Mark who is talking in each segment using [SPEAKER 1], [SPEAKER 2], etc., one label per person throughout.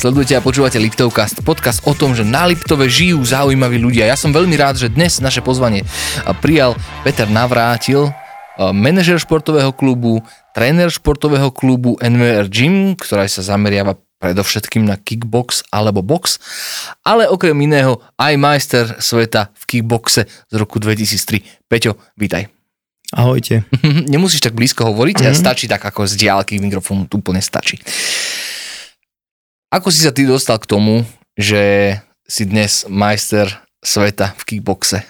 [SPEAKER 1] Sledujete a počúvate Liptovcast, podcast o tom, že na Liptove žijú zaujímaví ľudia. Ja som veľmi rád, že dnes naše pozvanie prijal Peter Navrátil, manažer športového klubu, tréner športového klubu NVR Gym, ktorá sa zameriava predovšetkým na kickbox alebo box, ale okrem iného aj majster sveta v kickboxe z roku 2003. Peťo, vítaj.
[SPEAKER 2] Ahojte.
[SPEAKER 1] Nemusíš tak blízko hovoriť, mm-hmm. stačí tak ako z diálky mikrofónu, tu úplne stačí. Ako si sa ty dostal k tomu, že si dnes majster sveta v kickboxe?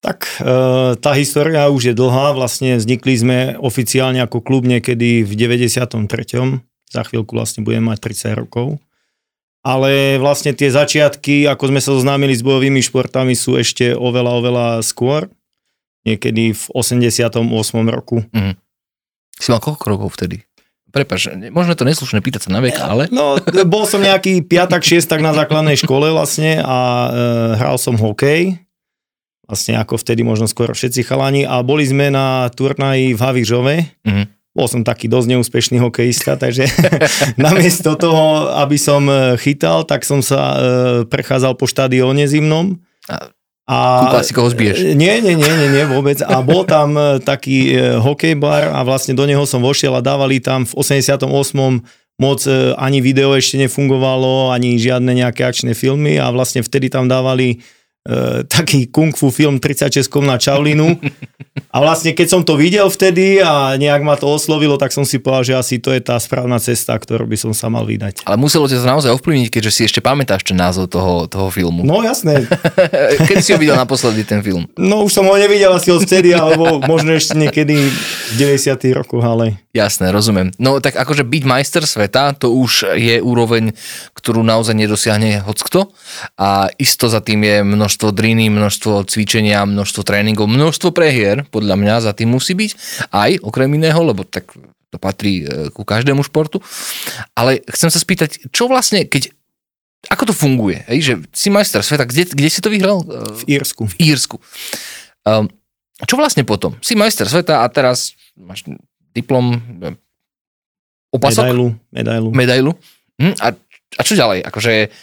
[SPEAKER 2] Tak e, tá história už je dlhá, vlastne vznikli sme oficiálne ako klub niekedy v 93. Za chvíľku vlastne budeme mať 30 rokov. Ale vlastne tie začiatky, ako sme sa zoznámili s bojovými športami, sú ešte oveľa, oveľa skôr. Niekedy v 88. roku. Mm.
[SPEAKER 1] Si mal koľko rokov vtedy? Prepač, možno je to neslušné pýtať sa na vek, ale...
[SPEAKER 2] No, bol som nejaký piatak, šiestak na základnej škole vlastne a e, hral som hokej. Vlastne ako vtedy možno skoro všetci chalani a boli sme na turnaji v Havířove. Mm-hmm. Bol som taký dosť neúspešný hokejista, takže namiesto toho, aby som e, chytal, tak som sa e, prechádzal po štadióne zimnom.
[SPEAKER 1] A a, Kúkal si koho zbiješ?
[SPEAKER 2] Nie, nie, nie, nie, nie, vôbec. A bol tam e, taký e, hokejbar a vlastne do neho som vošiel a dávali tam v 88 moc e, ani video ešte nefungovalo, ani žiadne nejaké akčné filmy a vlastne vtedy tam dávali taký kung fu film 36 na Čaulinu A vlastne keď som to videl vtedy a nejak ma to oslovilo, tak som si povedal, že asi to je tá správna cesta, ktorú by som sa mal vydať.
[SPEAKER 1] Ale muselo ťa to naozaj ovplyvniť, keďže si ešte pamätáš ten názov toho, toho filmu.
[SPEAKER 2] No jasné.
[SPEAKER 1] Kedy si ho videl naposledy ten film?
[SPEAKER 2] No už som ho nevidel asi od vtedy, alebo možno ešte niekedy v 90. rokoch, ale...
[SPEAKER 1] Jasné, rozumiem. No tak akože byť majster sveta, to už je úroveň, ktorú naozaj nedosiahne hockto a isto za tým je množstvo driny, množstvo cvičenia, množstvo tréningov, množstvo prehier, podľa mňa za tým musí byť, aj okrem iného, lebo tak to patrí e, ku každému športu. Ale chcem sa spýtať, čo vlastne, keď ako to funguje? Hej, že si majster sveta, kde, kde si to vyhral?
[SPEAKER 2] V Írsku.
[SPEAKER 1] V Írsku. Um, čo vlastne potom? Si majster sveta a teraz máš diplom, opasok?
[SPEAKER 2] Medailu. Medailu.
[SPEAKER 1] Medailu. Hm, a, a čo ďalej? Akože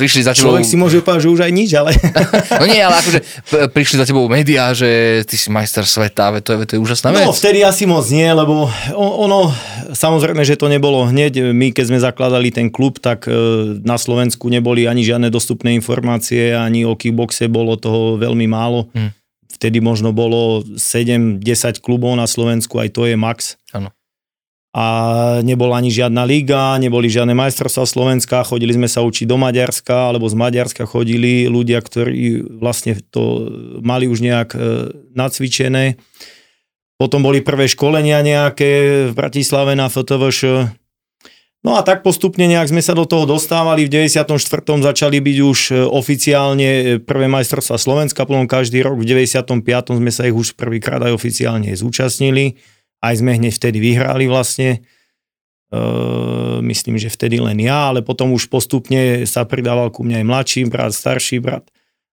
[SPEAKER 1] prišli za tebou...
[SPEAKER 2] Človek si môže povedať, že už aj nič, ale...
[SPEAKER 1] no nie, ale akože prišli za tebou médiá, že ty si majster sveta, to je, to je úžasná vec.
[SPEAKER 2] No, vtedy asi moc nie, lebo ono, samozrejme, že to nebolo hneď. My, keď sme zakladali ten klub, tak e, na Slovensku neboli ani žiadne dostupné informácie, ani o kickboxe bolo toho veľmi málo. Hmm. Vtedy možno bolo 7-10 klubov na Slovensku, aj to je max.
[SPEAKER 1] Áno
[SPEAKER 2] a nebola ani žiadna liga, neboli žiadne majstrovstvá Slovenska, chodili sme sa učiť do Maďarska, alebo z Maďarska chodili ľudia, ktorí vlastne to mali už nejak e, nacvičené. Potom boli prvé školenia nejaké v Bratislave na FTVŠ. No a tak postupne nejak sme sa do toho dostávali. V 94. začali byť už e, oficiálne e, prvé majstrovstvá Slovenska, potom každý rok. V 95. sme sa ich už prvýkrát aj oficiálne zúčastnili aj sme hneď vtedy vyhrali vlastne. Uh, myslím, že vtedy len ja, ale potom už postupne sa pridával ku mne aj mladší brat, starší brat.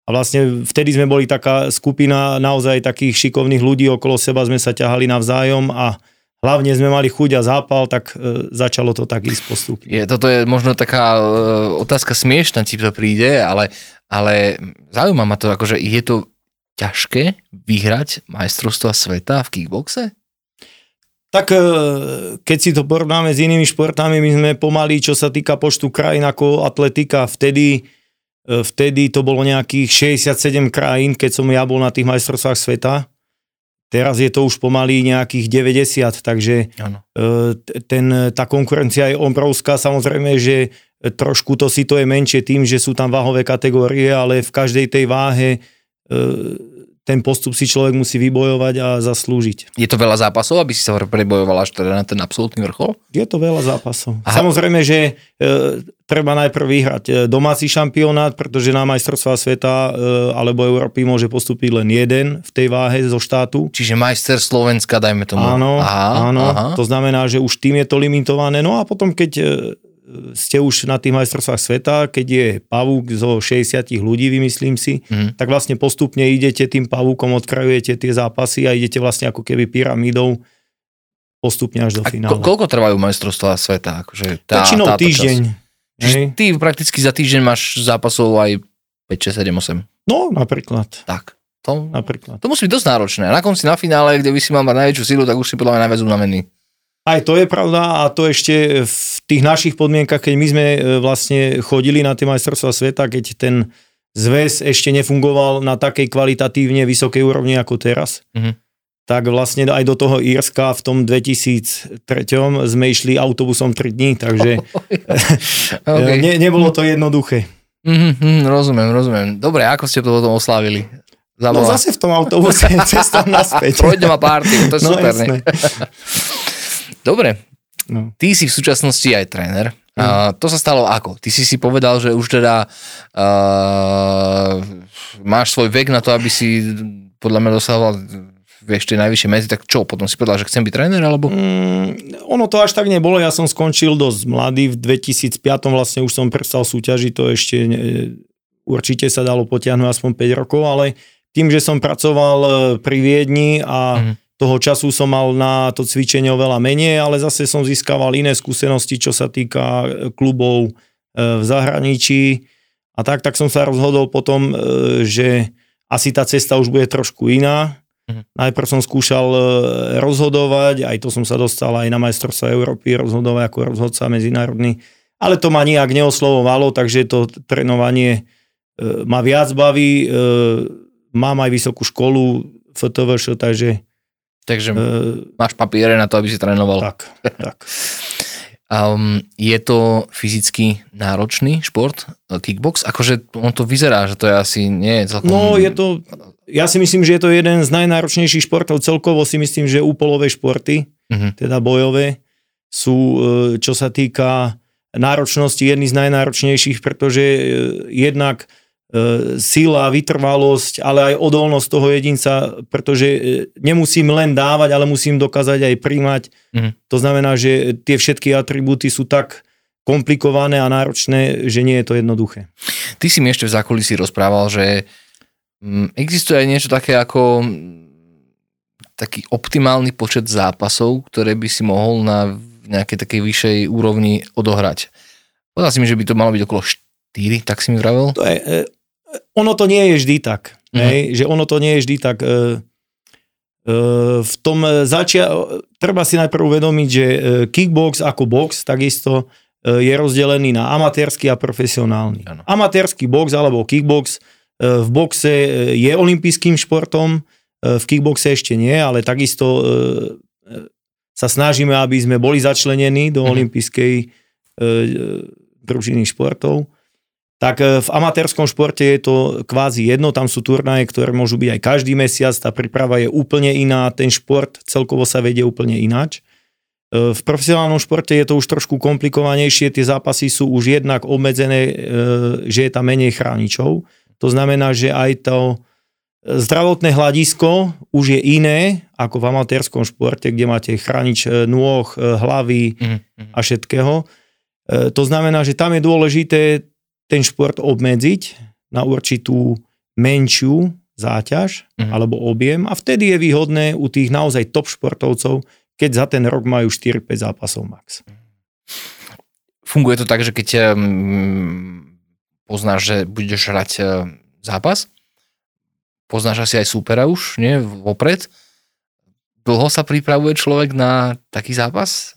[SPEAKER 2] A vlastne vtedy sme boli taká skupina naozaj takých šikovných ľudí, okolo seba sme sa ťahali navzájom a hlavne sme mali chuť a zápal, tak uh, začalo to tak ísť postupne.
[SPEAKER 1] Je, toto je možno taká uh, otázka smiešna, ti to príde, ale, ale zaujíma ma to, akože je to ťažké vyhrať majstrovstva sveta v kickboxe?
[SPEAKER 2] Tak e, keď si to porovnáme s inými športami, my sme pomalí, čo sa týka počtu krajín ako atletika. Vtedy, e, vtedy to bolo nejakých 67 krajín, keď som ja bol na tých majstrovstvách sveta. Teraz je to už pomaly nejakých 90, takže ano. E, ten, tá konkurencia je obrovská. Samozrejme, že trošku to si to je menšie tým, že sú tam váhové kategórie, ale v každej tej váhe ten postup si človek musí vybojovať a zaslúžiť.
[SPEAKER 1] Je to veľa zápasov, aby si sa prebojoval až teda na ten absolútny vrchol?
[SPEAKER 2] Je to veľa zápasov. Aha. Samozrejme, že e, treba najprv vyhrať e, domáci šampionát, pretože na majstrovstvá sveta e, alebo Európy môže postúpiť len jeden v tej váhe zo štátu.
[SPEAKER 1] Čiže majster Slovenska, dajme tomu.
[SPEAKER 2] Áno, aha, áno. Aha. to znamená, že už tým je to limitované. No a potom, keď e, ste už na tých majstrovstvách sveta, keď je pavúk zo 60 ľudí, vymyslím si, mm. tak vlastne postupne idete tým pavúkom, odkrajujete tie zápasy a idete vlastne ako keby pyramidou postupne až do
[SPEAKER 1] A
[SPEAKER 2] finále.
[SPEAKER 1] ko- koľko trvajú majstrovstvá sveta? Akože tá,
[SPEAKER 2] Väčšinou týždeň.
[SPEAKER 1] Čiže ty prakticky za týždeň máš zápasov aj 5, 6, 7, 8.
[SPEAKER 2] No, napríklad.
[SPEAKER 1] Tak. To,
[SPEAKER 2] napríklad.
[SPEAKER 1] to musí byť dosť náročné. Na konci na finále, kde by si mal mať najväčšiu silu, tak už si podľa mňa najviac unavený.
[SPEAKER 2] Aj to je pravda a to ešte v tých našich podmienkach, keď my sme e, vlastne chodili na tie majstrovstvá sveta, keď ten zväz ešte nefungoval na takej kvalitatívne vysokej úrovni ako teraz,
[SPEAKER 1] Mhm.
[SPEAKER 2] tak vlastne aj do toho Írska v tom 2003 sme išli autobusom 3 dní, takže
[SPEAKER 1] Okay.
[SPEAKER 2] ne, nebolo to jednoduché.
[SPEAKER 1] Mhm, mhm, rozumiem, rozumiem. Dobre, ako ste to potom oslávili?
[SPEAKER 2] No
[SPEAKER 1] Zabava.
[SPEAKER 2] zase v tom autobuse cestou naspäť.
[SPEAKER 1] Trojdňová party, to je
[SPEAKER 2] No,
[SPEAKER 1] super. Dobre,
[SPEAKER 2] No.
[SPEAKER 1] ty si v súčasnosti aj tréner.
[SPEAKER 2] Mm.
[SPEAKER 1] A to sa stalo ako? Ty si si povedal, že už teda uh, máš svoj vek na to, aby si podľa mňa dosahoval vieš, tie najvyššie medzi, tak čo, potom si povedal, že chcem byť tréner, alebo?
[SPEAKER 2] Mm, ono to až tak nebolo, ja som skončil dosť mladý, v 2005 vlastne už som prestal súťažiť, to ešte ne, určite sa dalo potiahnuť aspoň 5 rokov, ale tým, že som pracoval e, pri Viedni a
[SPEAKER 1] Mhm.
[SPEAKER 2] Toho času som mal na to cvičenie oveľa menej, ale zase som získaval iné skúsenosti, čo sa týka e, klubov e, v zahraničí a tak, tak som sa rozhodol potom, e, že asi tá cesta už bude trošku iná.
[SPEAKER 1] Mhm.
[SPEAKER 2] Najprv som skúšal rozhodovať, aj to som sa dostal aj na majstrovstvo Európy, rozhodovať ako rozhodca medzinárodný, ale to ma nijak neoslovovalo, takže to trénovanie ma viac baví. Mám aj vysokú školu FTVŠ, takže
[SPEAKER 1] Takže
[SPEAKER 2] e,
[SPEAKER 1] máš papiere na to, aby si trénoval.
[SPEAKER 2] tak, tak.
[SPEAKER 1] Um, je to fyzicky náročný šport, e, kickbox? Akože on to vyzerá, že to je asi nie je celkom...
[SPEAKER 2] No je to, ja si myslím, že je to jeden z najnáročnejších športov. Celkovo si myslím, že úpolové športy,
[SPEAKER 1] Mhm.
[SPEAKER 2] teda bojové, sú, e, čo sa týka náročnosti, jedný z najnáročnejších, pretože jednak sila, vytrvalosť, ale aj odolnosť toho jedinca, pretože e, nemusím len dávať, ale musím dokázať aj príjmať.
[SPEAKER 1] Mhm.
[SPEAKER 2] To znamená, že tie všetky atribúty sú tak komplikované a náročné, že nie je to jednoduché.
[SPEAKER 1] Ty si mi ešte v zákulisí rozprával, že mm, existuje aj niečo také ako mm, taký optimálny počet zápasov, ktoré by si mohol na nejakej takej vyššej úrovni odohrať. Povedal si mi, že by to malo byť okolo 4, tak si mi vravel?
[SPEAKER 2] To je, e, ono to nie je vždy tak.
[SPEAKER 1] Mhm.
[SPEAKER 2] Hej, že ono to nie je vždy tak. E, e, v tom začia, treba si najprv uvedomiť, že e, kickbox ako box takisto e, je rozdelený na amatérsky a profesionálny.
[SPEAKER 1] Áno.
[SPEAKER 2] Amatérsky box alebo kickbox e, v boxe e, je olympijským športom, e, v kickboxe ešte nie, ale takisto e, e, sa snažíme, aby sme boli začlenení do
[SPEAKER 1] Mhm.
[SPEAKER 2] olympijskej e, e, družiny športov tak e, v amatérskom športe je to kvázi jedno, tam sú turnaje, ktoré môžu byť aj každý mesiac, tá príprava je úplne iná, ten šport celkovo sa vedie úplne ináč. E, V profesionálnom športe je to už trošku komplikovanejšie, tie zápasy sú už jednak obmedzené, e, že je tam menej chráničov. To znamená, že aj to zdravotné hľadisko už je iné ako v amatérskom športe, kde máte chránič nôh, hlavy,
[SPEAKER 1] Mhm.
[SPEAKER 2] a všetkého. To znamená, že tam je dôležité ten šport obmedziť na určitú menšiu záťaž
[SPEAKER 1] Mhm.
[SPEAKER 2] alebo objem a vtedy je výhodné u tých naozaj top športovcov, keď za ten rok majú 4-5 zápasov max.
[SPEAKER 1] Funguje to tak, že keď poznáš, že budeš hrať zápas, poznáš asi aj súpera už, nie, vopred, dlho sa pripravuje človek na taký zápas?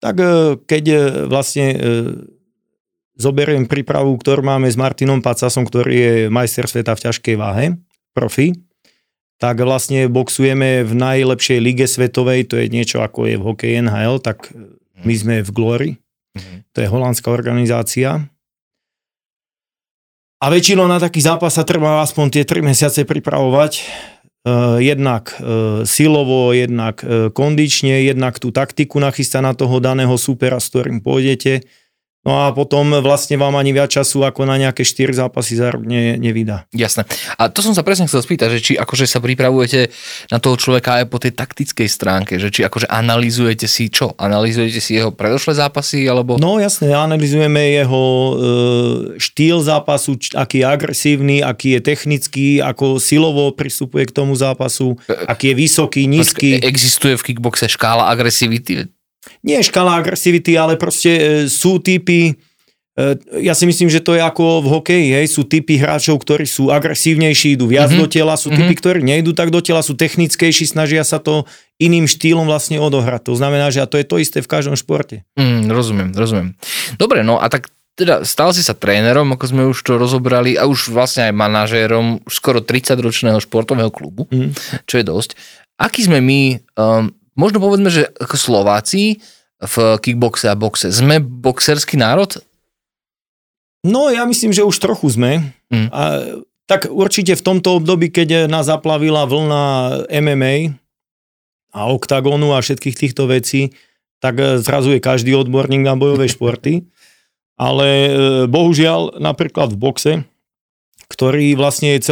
[SPEAKER 2] Tak e, keď e, vlastne e, zoberiem prípravu, ktorú máme s Martinom Pacasom, ktorý je majster sveta v ťažkej váhe, profi, tak vlastne boxujeme v najlepšej lige svetovej, to je niečo ako je v hokeji NHL, tak my sme v Glory,
[SPEAKER 1] Mhm.
[SPEAKER 2] to je holandská organizácia. A väčšinou na taký zápas sa treba aspoň tie 3 mesiace pripravovať. Uh, jednak uh, silovo, jednak kondične, jednak tú taktiku nachystá na toho daného supera, s ktorým pôjdete. No a potom vlastne vám ani viac času ako na nejaké 4 zápasy za rok ne, nevydá.
[SPEAKER 1] Jasné. A to som sa presne chcel spýtať, že či akože sa pripravujete na toho človeka aj po tej taktickej stránke, že či akože analizujete si čo? Analizujete si jeho predošlé zápasy alebo...
[SPEAKER 2] No jasné, analizujeme jeho e, štýl zápasu, č, aký je agresívny, aký je technický, ako silovo pristupuje k tomu zápasu, aký je vysoký, nízky.
[SPEAKER 1] Existuje v kickboxe škála agresivity?
[SPEAKER 2] Nie škala agresivity, ale proste e, sú typy, e, ja si myslím, že to je ako v hokeji, hej, sú typy hráčov, ktorí sú agresívnejší, idú viac mm-hmm. do tela, sú typy, mm-hmm. ktorí nejdú tak do tela, sú technickejší, snažia sa to iným štýlom vlastne odohrať. To znamená, že a to je to isté v každom športe.
[SPEAKER 1] Mm, rozumiem, rozumiem. Dobre, no a tak teda stal si sa trénerom, ako sme už to rozobrali, a už vlastne aj manažérom skoro 30-ročného športového klubu, mm. čo je dosť. Aký sme my um, možno povedzme, že ako Slováci v kickboxe a boxe, sme boxerský národ?
[SPEAKER 2] No ja myslím, že už trochu sme. Mm. A, tak určite v tomto období, keď nás zaplavila vlna MMA a oktagónu a všetkých týchto vecí, tak e, zrazu je každý odborník na bojové športy. Ale e, bohužiaľ napríklad v boxe, ktorý vlastne je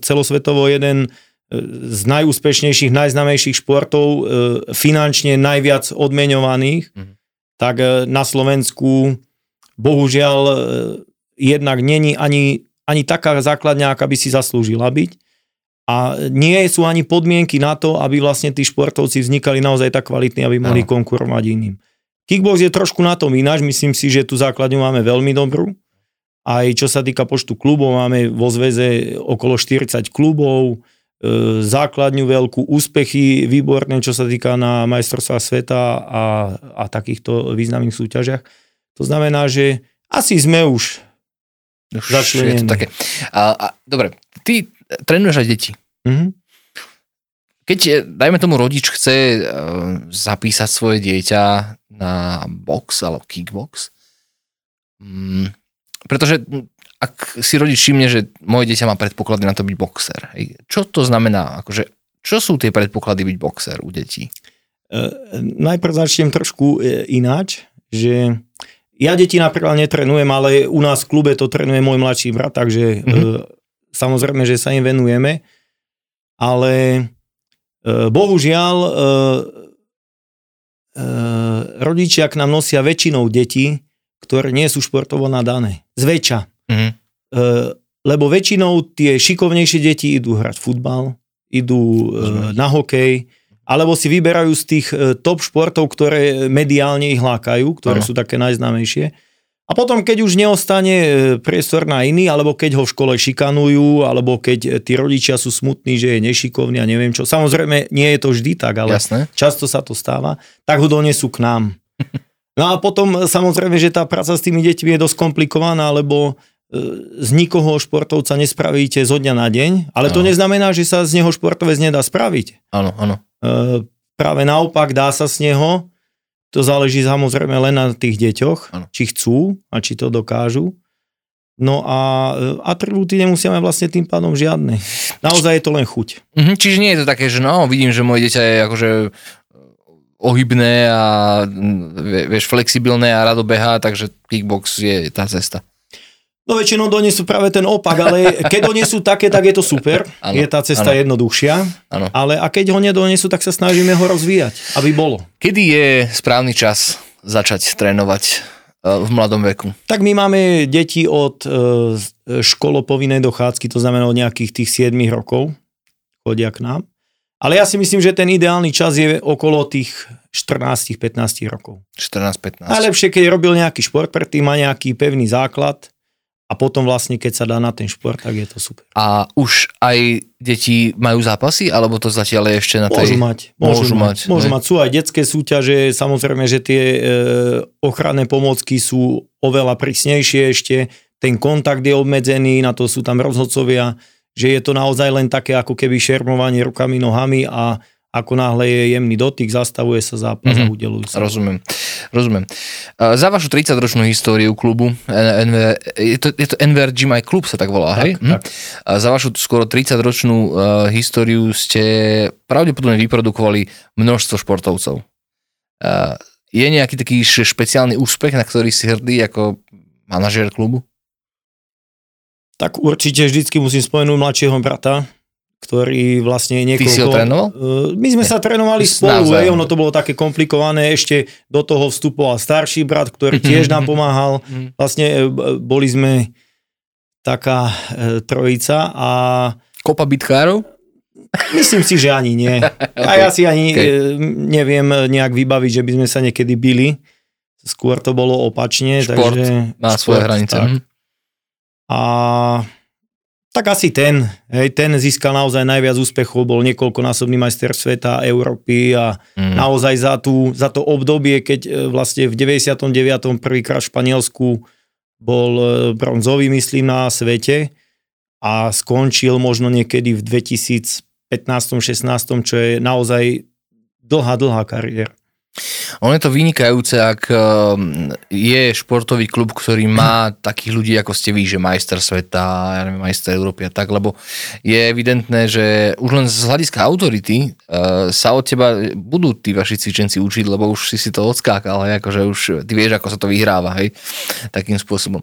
[SPEAKER 2] celosvetovo jeden z najúspešnejších, najznamejších športov, e, finančne najviac odmeňovaných, mm-hmm. tak e, na Slovensku bohužiaľ e, jednak není ani, ani taká základňa, aká by si zaslúžila byť. A nie sú ani podmienky na to, aby vlastne tí športovci vznikali naozaj tak kvalitní, aby mohli no. konkurovať iným. Kickbox je trošku na tom ináč, myslím si, že tú základňu máme veľmi dobrú. Aj čo sa týka počtu klubov, máme vo zväze okolo 40 klubov, základňu veľkú, úspechy výborné, čo sa týka na majstrovstvá sveta a, a takýchto významných súťažiach. To znamená, že asi sme už,
[SPEAKER 1] už začlenení. Je to také. A, a, dobre, ty trénuješ aj deti. Mm-hmm. Keď, e, dajme tomu, rodič chce uh, zapísať svoje dieťa na box alebo kickbox, um, pretože ak si rodič všimne, že moje dieťa má predpoklady na to byť boxer, hej, čo to znamená? Akože, čo sú tie predpoklady byť boxer u detí?
[SPEAKER 2] E, najprv začnem trošku e, ináč, že ja deti napríklad netrenujem, ale u nás v klube to trenuje môj mladší brat, takže mm-hmm. e, samozrejme, že sa im venujeme, ale e, bohužiaľ e, e, rodičia k nám nosia väčšinou deti, ktoré nie sú športovo nadané. Zväčša. Mm-hmm. Lebo väčšinou tie šikovnejšie deti idú hrať futbal, idú mm-hmm. na hokej, alebo si vyberajú z tých e, top športov, ktoré mediálne ich lákajú, ktoré ano. sú také najznámejšie. A potom, keď už neostane priestor na iný, alebo keď ho v škole šikanujú, alebo keď tí rodičia sú smutní, že je nešikovný a neviem čo. Samozrejme, nie je to vždy tak, ale Jasné. často sa to stáva. Tak ho donesú k nám. No a potom samozrejme, že tá práca s tými deťmi je dosť komplikovaná, lebo z nikoho športovca nespravíte zo dňa na deň, ale to neznamená, že sa z neho športovec nedá spraviť.
[SPEAKER 1] Áno, áno.
[SPEAKER 2] E, práve naopak dá sa z neho, to záleží samozrejme len na tých deťoch, ano. či chcú a či to dokážu. No a e, atribúty nemusia mať vlastne tým pádom žiadne. Naozaj je to len chuť.
[SPEAKER 1] Mhm, čiže nie je to také, že no, vidím, že moje dieťa je akože ohybné a vieš, flexibilné a rado behá, takže kickbox je tá cesta.
[SPEAKER 2] No väčšinou donesú práve ten opak, ale keď donesú také, tak je to super. Ano, je tá cesta ano. jednoduchšia. Ano. Ale a keď ho nedonesú, tak sa snažíme ho rozvíjať, aby bolo.
[SPEAKER 1] Kedy je správny čas začať trénovať e, v mladom veku?
[SPEAKER 2] Tak my máme deti od e, školopovinnej dochádzky, to znamená od nejakých tých 7 rokov chodia k nám. Ale ja si myslím, že ten ideálny čas je okolo tých 14-15 rokov.
[SPEAKER 1] 14-15.
[SPEAKER 2] Najlepšie, keď robil nejaký šport, predtým má nejaký pevný základ, a potom vlastne, keď sa dá na ten šport, tak je to super.
[SPEAKER 1] A už aj deti majú zápasy, alebo to zatiaľ je ešte na tej...
[SPEAKER 2] Môžu mať. Môžu, môžu mať. Môžu mať. Sú aj detské súťaže, samozrejme, že tie e, ochranné pomôcky sú oveľa prísnejšie ešte, ten kontakt je obmedzený, na to sú tam rozhodcovia, že je to naozaj len také ako keby šermovanie rukami, nohami a ako náhle je jemný dotyk, zastavuje sa zápas mm-hmm. a mhm. udelujú sa.
[SPEAKER 1] Rozumiem. Rozumiem. Za vašu 30-ročnú históriu klubu, NVR, je, to, je to NVR Gym klub sa tak volá, tak, hej? Mhm. Tak. Za vašu skoro 30-ročnú uh, históriu ste pravdepodobne vyprodukovali množstvo športovcov. Uh, Je nejaký taký špeciálny úspech, na ktorý si hrdý ako manažér klubu?
[SPEAKER 2] Tak určite vždycky musím spomenúť mladšieho brata, ktorý vlastne niekoľko...
[SPEAKER 1] Ty si ho trénoval?
[SPEAKER 2] My sme sa trénovali spolu, hej, ono to bolo také komplikované, ešte do toho vstupoval starší brat, ktorý tiež nám pomáhal. Mhm. Vlastne e, boli sme taká e, trojica a...
[SPEAKER 1] Kopa bitkárov?
[SPEAKER 2] Myslím si, že ani nie. okay. A ja si ani okay. neviem nejak vybaviť, že by sme sa niekedy bili. Skôr to bolo opačne.
[SPEAKER 1] Šport
[SPEAKER 2] takže,
[SPEAKER 1] má šport, svoje hranice. Tak. Mhm.
[SPEAKER 2] A tak asi ten. Hej, ten získal naozaj najviac úspechov, bol niekoľkonásobný majster sveta, Európy a mm. naozaj za, tú, za to obdobie, keď e, vlastne v 99. prvýkrát v Španielsku bol e, bronzový, myslím, na svete a skončil možno niekedy v 2000 15. 16. čo je naozaj dlhá, dlhá kariéra.
[SPEAKER 1] On je to vynikajúce, ak um, je športový klub, ktorý má takých ľudí, ako ste vy, že majster sveta, ja neviem, majster Európy a tak, lebo je evidentné, že už len z hľadiska autority uh, sa od teba budú tí vaši cvičenci učiť, lebo už si si to odskákal, hej, akože už ty vieš, ako sa to vyhráva, hej, takým spôsobom.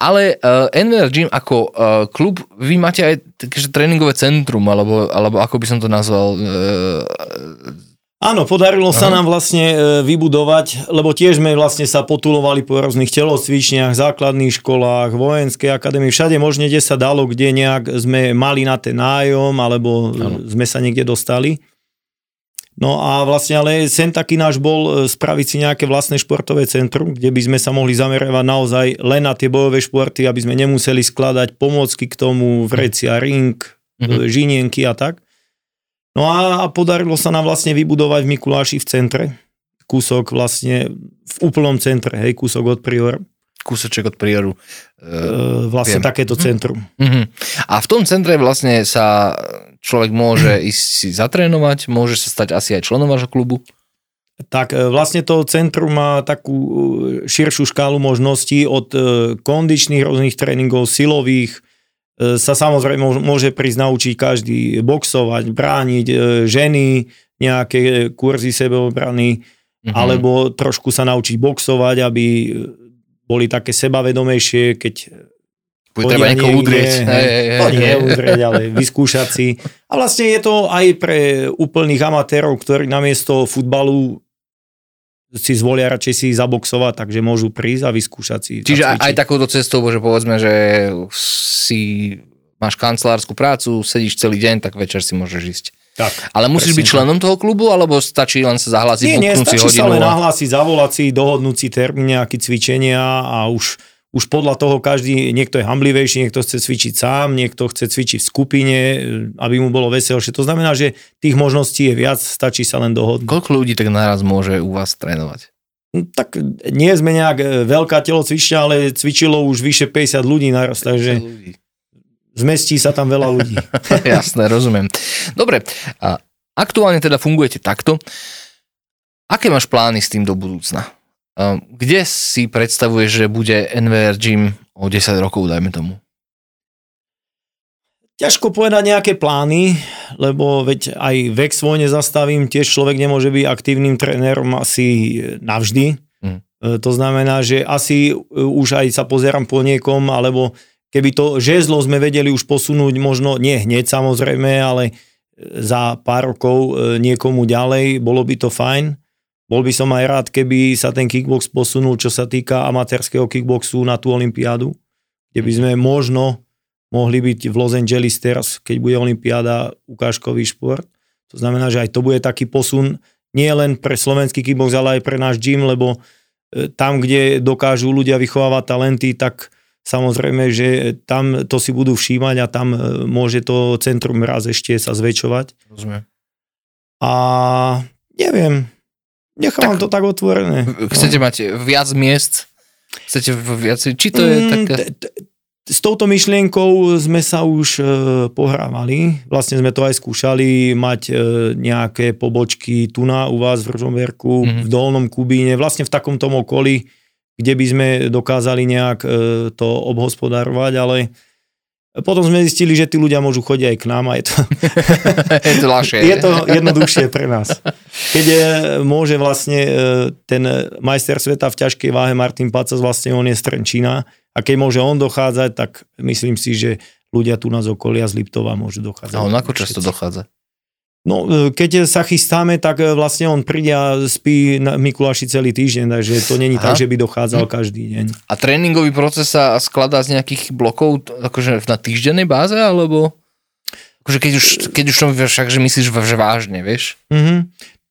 [SPEAKER 1] Ale uh, NVR Gym ako uh, klub, vy máte aj takže tréningové centrum, alebo, alebo ako by som to nazval, uh,
[SPEAKER 2] Áno, podarilo sa nám vlastne e, vybudovať, lebo tiež sme vlastne sa potulovali po rôznych telocvičniach, základných školách, vojenskej akadémii, všade možne, kde sa dalo, kde nejak sme mali na ten nájom, alebo ano. sme sa niekde dostali. No a vlastne ale sen taký náš bol e, spraviť si nejaké vlastné športové centrum, kde by sme sa mohli zamerať naozaj len na tie bojové športy, aby sme nemuseli skladať pomôcky k tomu, vrecia, ring, mm-hmm. žinienky a tak. No a podarilo sa nám vlastne vybudovať v Mikuláši v centre, kúsok vlastne v úplnom centre, hej, kúsok od Prioru.
[SPEAKER 1] Kúsoček od Prioru.
[SPEAKER 2] E, vlastne viem. takéto mhm. centrum.
[SPEAKER 1] Mm-hmm. A v tom centre vlastne sa človek môže ísť si zatrénovať, môže sa stať asi aj členom vášho klubu?
[SPEAKER 2] Tak e, vlastne to centrum má takú e, širšiu škálu možností od e, kondičných rôznych tréningov, silových, E, sa samozrejme môže prísť naučiť každý boxovať, brániť e, ženy, nejaké kurzy sebeobrany, mm-hmm. alebo trošku sa naučiť boxovať, aby boli také sebavedomejšie, keď
[SPEAKER 1] bude treba niekoho udrieť.
[SPEAKER 2] Hej, hej, hej, nie udrieť, ale vyskúšať si. A vlastne je to aj pre úplných amatérov, ktorí namiesto futbalu si zvolia radšej si zaboxovať, takže môžu prísť a vyskúšať si.
[SPEAKER 1] Čiže aj, aj takouto cestou, že povedzme, že si máš kancelárskú prácu, sedíš celý deň, tak večer si môžeš ísť.
[SPEAKER 2] Tak,
[SPEAKER 1] Ale musíš byť členom toho klubu, alebo stačí len sa zahlásiť?
[SPEAKER 2] Nie, nie, stačí sa len nahlásiť, zavolať si, dohodnúť si termín, nejaké cvičenia a už už podľa toho každý, niekto je hamblivejší, niekto chce cvičiť sám, niekto chce cvičiť v skupine, aby mu bolo veselšie. To znamená, že tých možností je viac, stačí sa len dohodnúť.
[SPEAKER 1] Koľko ľudí tak naraz môže u vás trénovať?
[SPEAKER 2] No, tak nie sme nejak e, veľká telocvičňa, ale cvičilo už vyše 50 ľudí naraz, takže zmestí sa tam veľa ľudí.
[SPEAKER 1] Jasné, rozumiem. Dobre, a aktuálne teda fungujete takto. Aké máš plány s tým do budúcna? Ehm, kde si predstavuješ, že bude NVR Gym o 10 rokov, dajme tomu?
[SPEAKER 2] Ťažko povedať nejaké plány, lebo veď aj vek svoj nezastavím, tiež človek nemôže byť aktívnym trénerom asi navždy. Hmm. To znamená, že asi e, už aj sa pozerám po niekom, alebo keby to žezlo sme vedeli už posunúť, možno nie hneď samozrejme, ale za pár rokov e, niekomu ďalej, bolo by to fajn. Bol by som aj rád, keby sa ten kickbox posunul, čo sa týka amatérskeho kickboxu na tú olympiádu, kde by sme možno mohli byť v Los Angeles teraz, keď bude olympiáda ukážkový šport. To znamená, že aj to bude taký posun nie len pre slovenský kickbox, ale aj pre náš gym, lebo e, tam, kde dokážu ľudia vychovávať talenty, tak samozrejme, že tam to si budú všímať a tam e, môže to centrum raz ešte sa zväčšovať.
[SPEAKER 1] Rozumiem.
[SPEAKER 2] A neviem, Nechám tak, to tak otvorené.
[SPEAKER 1] Chcete no. mať viac miest? Chcete viac? Či to je mm, také...
[SPEAKER 2] S touto myšlienkou sme sa už e, pohrávali. Vlastne sme to aj skúšali mať e, nejaké pobočky tu na u vás v Rožomberku, mm-hmm. v Dolnom Kubíne, vlastne v takomto okolí, kde by sme dokázali nejak e, to obhospodarovať, ale Potom sme zistili, že tí ľudia môžu chodiť aj k nám a je to,
[SPEAKER 1] je to ľahšie.
[SPEAKER 2] je to jednoduchšie pre nás. Keď je, môže vlastne e, ten majster sveta v ťažkej váhe Martin Pacas, vlastne on je z Trenčína a keď môže on dochádzať, tak myslím si, že ľudia tu na okolia z Liptova môžu dochádzať.
[SPEAKER 1] A on ako často dochádza?
[SPEAKER 2] No, e, keď sa chystáme, tak vlastne on príde a spí na Mikuláši celý týždeň, takže to není Aha. tak, že by dochádzal hm. každý deň.
[SPEAKER 1] A tréningový proces sa skladá z nejakých blokov akože na týždennej báze, alebo akože keď už, keď už to však, že myslíš, že vážne, vieš?
[SPEAKER 2] Mm-hmm.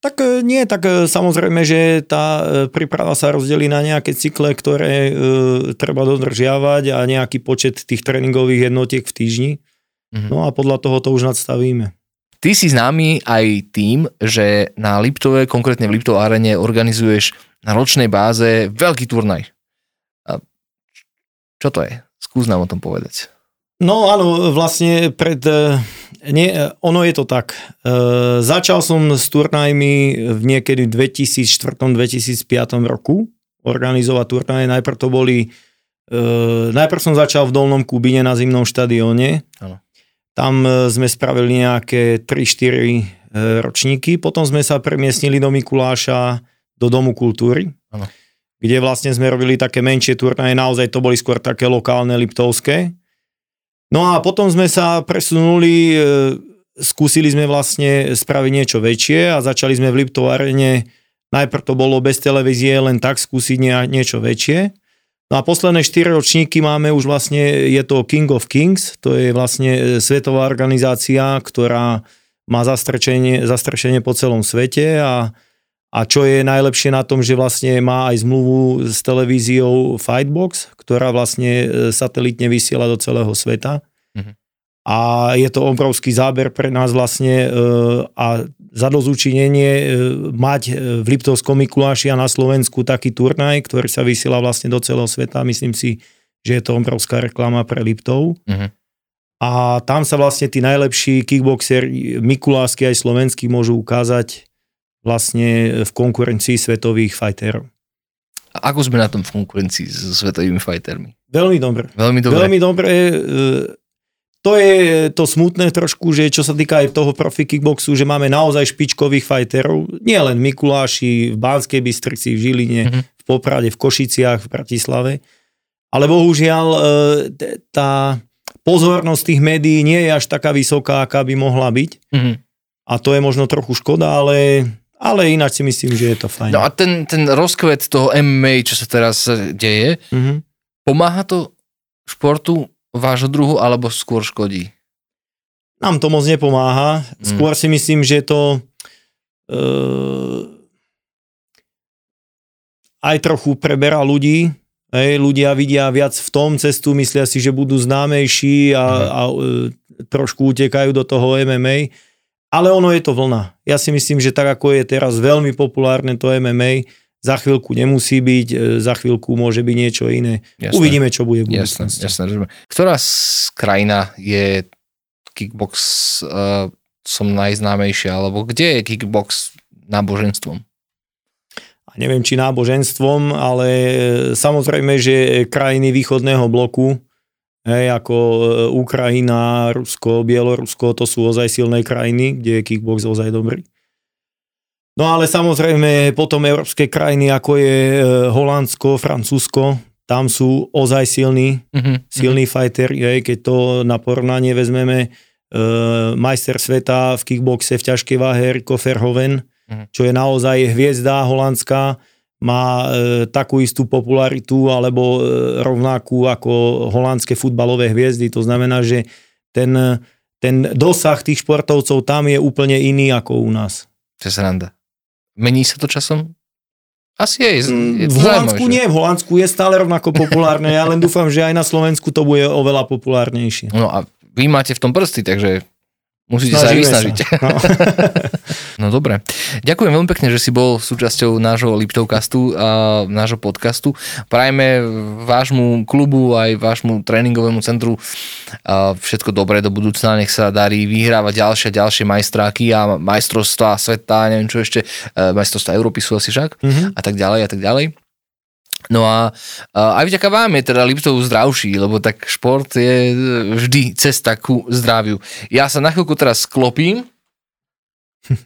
[SPEAKER 2] Tak e, nie, tak samozrejme, že tá príprava sa rozdelí na nejaké cykle, ktoré e, treba dodržiavať a nejaký počet tých tréningových jednotiek v týždni. Mm-hmm. No a podľa toho to už nadstavíme.
[SPEAKER 1] Ty si známy aj tým, že na Liptove, konkrétne v Liptov arene, organizuješ na ročnej báze veľký turnaj. A čo to je? Skús nám o tom povedať.
[SPEAKER 2] No áno, vlastne pred... E, nie, ono je to tak. E, začal som s turnajmi v niekedy 2004-2005 roku organizovať turnaje. Najprv to boli... E, najprv som začal v Dolnom Kubine na zimnom štadióne. Áno. Tam e, sme spravili nejaké 3-4 e, ročníky, potom sme sa premiestnili do Mikuláša, do Domu kultúry, ano. kde vlastne sme robili také menšie turnaje, naozaj to boli skôr také lokálne, liptovské. No a potom sme sa presunuli, e, skúsili sme vlastne spraviť niečo väčšie a začali sme v Liptovarene, najprv to bolo bez televízie, len tak skúsiť niečo väčšie. No a posledné 4 ročníky máme už vlastne, je to King of Kings, to je vlastne e, svetová organizácia, ktorá má zastrešenie, zastrešenie po celom svete a, a čo je najlepšie na tom, že vlastne má aj zmluvu s televíziou Fightbox, ktorá vlastne e, satelitne vysiela do celého sveta. Mm-hmm. A je to obrovský záber pre nás vlastne e, a za dozúčinenie e, mať v Liptovskom Mikuláši a na Slovensku taký turnaj, ktorý sa vysiela vlastne do celého sveta. Myslím si, že je to obrovská reklama pre Liptov. Uh-huh. A tam sa vlastne tí najlepší kickboxeri, Mikulásky aj slovenskí, môžu ukázať vlastne v konkurencii svetových fighterov.
[SPEAKER 1] A ako sme na tom v konkurencii s svetovými fightermi?
[SPEAKER 2] Veľmi dobre.
[SPEAKER 1] Veľmi dobre.
[SPEAKER 2] Veľmi dobre to je to smutné trošku, že čo sa týka aj toho profi kickboxu, že máme naozaj špičkových fighterov, nie len Mikuláši, v Banskej Bystrici, v Žiline, mm-hmm. v Poprade, v Košiciach, v Bratislave. Ale bohužiaľ e, tá pozornosť tých médií nie je až taká vysoká, aká by mohla byť. Mm-hmm. A to je možno trochu škoda, ale, ale ináč si myslím, že je to fajn.
[SPEAKER 1] No a ten, ten rozkvet toho MMA, čo sa teraz deje, mm-hmm. pomáha to športu vášho druhu, alebo skôr škodí?
[SPEAKER 2] Nám to moc nepomáha. Mm. Skôr si myslím, že to e, aj trochu preberá ľudí. Hej, ľudia vidia viac v tom cestu, myslia si, že budú známejší a, mm. a e, trošku utekajú do toho MMA. Ale ono je to vlna. Ja si myslím, že tak ako je teraz veľmi populárne to MMA, za chvíľku nemusí byť, e, za chvíľku môže byť niečo iné. Jasné. Uvidíme, čo bude v
[SPEAKER 1] Jasné, jasné, Ktorá z krajina je kickbox uh, som najznámejšia, alebo kde je kickbox náboženstvom?
[SPEAKER 2] A neviem, či náboženstvom, ale e, samozrejme, že krajiny východného bloku, hej, ako Ukrajina, Rusko, Bielorusko, to sú ozaj silné krajiny, kde je kickbox ozaj dobrý. No ale samozrejme potom európske krajiny, ako je e, Holandsko, Francúzsko, tam sú ozaj silní, mm-hmm. silní fighter, je, keď to na porovnanie vezmeme, e, majster sveta v kickboxe v ťažkej váhe Rico Verhoeven, mm-hmm. čo je naozaj hviezda holandská, má e, takú istú popularitu alebo e, rovnakú ako holandské futbalové hviezdy. To znamená, že ten, ten dosah tých športovcov tam je úplne iný ako u nás.
[SPEAKER 1] To je sranda. Mení sa to časom? Asi je.
[SPEAKER 2] je v Holandsku nie, v Holandsku je stále rovnako populárne, ja len dúfam, že aj na Slovensku to bude oveľa populárnejšie.
[SPEAKER 1] No a vy máte v tom prsty, takže Musíte Snažíme sa aj vysnažiť. Sa. No. no dobre. Ďakujem veľmi pekne, že si bol súčasťou nášho Liptovcastu a nášho podcastu. Prajme vášmu klubu aj vášmu tréningovému centru a všetko dobré do budúcna. Nech sa darí vyhrávať ďalšie ďalšie majstráky a majstrovstvá sveta, neviem čo ešte, e, majstrovstvá Európy sú asi však mm-hmm. a tak ďalej a tak ďalej. No a, a aj vďaka vám je teda Liptov zdravší, lebo tak šport je vždy cesta ku zdraviu. Ja sa na chvíľku teraz sklopím.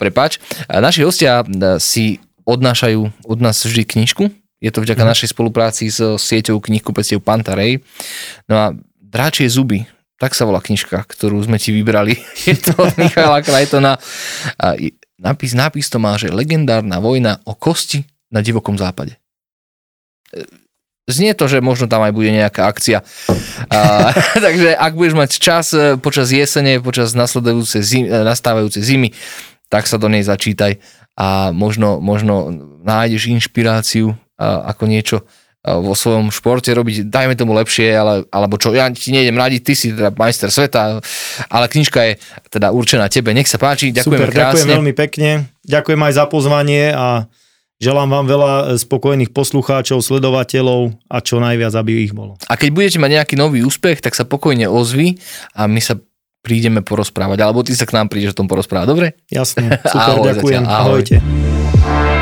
[SPEAKER 1] Prepač. Naši hostia si odnášajú od nás vždy knižku. Je to vďaka mm. našej spolupráci s sieťou knihkupectiev Pantarej. No a Dráčie zuby, tak sa volá knižka, ktorú sme ti vybrali. Je to od Michala Krajtona. A nápis, nápis to má, že legendárna vojna o kosti na divokom západe. E, znie to, že možno tam aj bude nejaká akcia. A, takže ak budeš mať čas e, počas jesene, počas nasledujúcej zim, e, nastávajúcej zimy, tak sa do nej začítaj a možno, možno nájdeš inšpiráciu a, ako niečo vo svojom športe robiť, dajme tomu lepšie, ale, alebo čo, ja ti nejdem radiť, ty si teda majster sveta, ale knižka je teda určená tebe, nech sa páči, ďakujem
[SPEAKER 2] Super, krásne. ďakujem veľmi pekne, ďakujem aj za pozvanie a Želám vám veľa e, spokojných poslucháčov, sledovateľov a čo najviac, aby ich bolo.
[SPEAKER 1] A keď budete mať nejaký nový úspech, tak sa pokojne ozvi a my sa prídeme porozprávať, alebo ty sa k nám prídeš o tom porozprávať, dobre?
[SPEAKER 2] Jasne, super, ahoj, ďakujem, zatiaľ, ahoj. ahojte.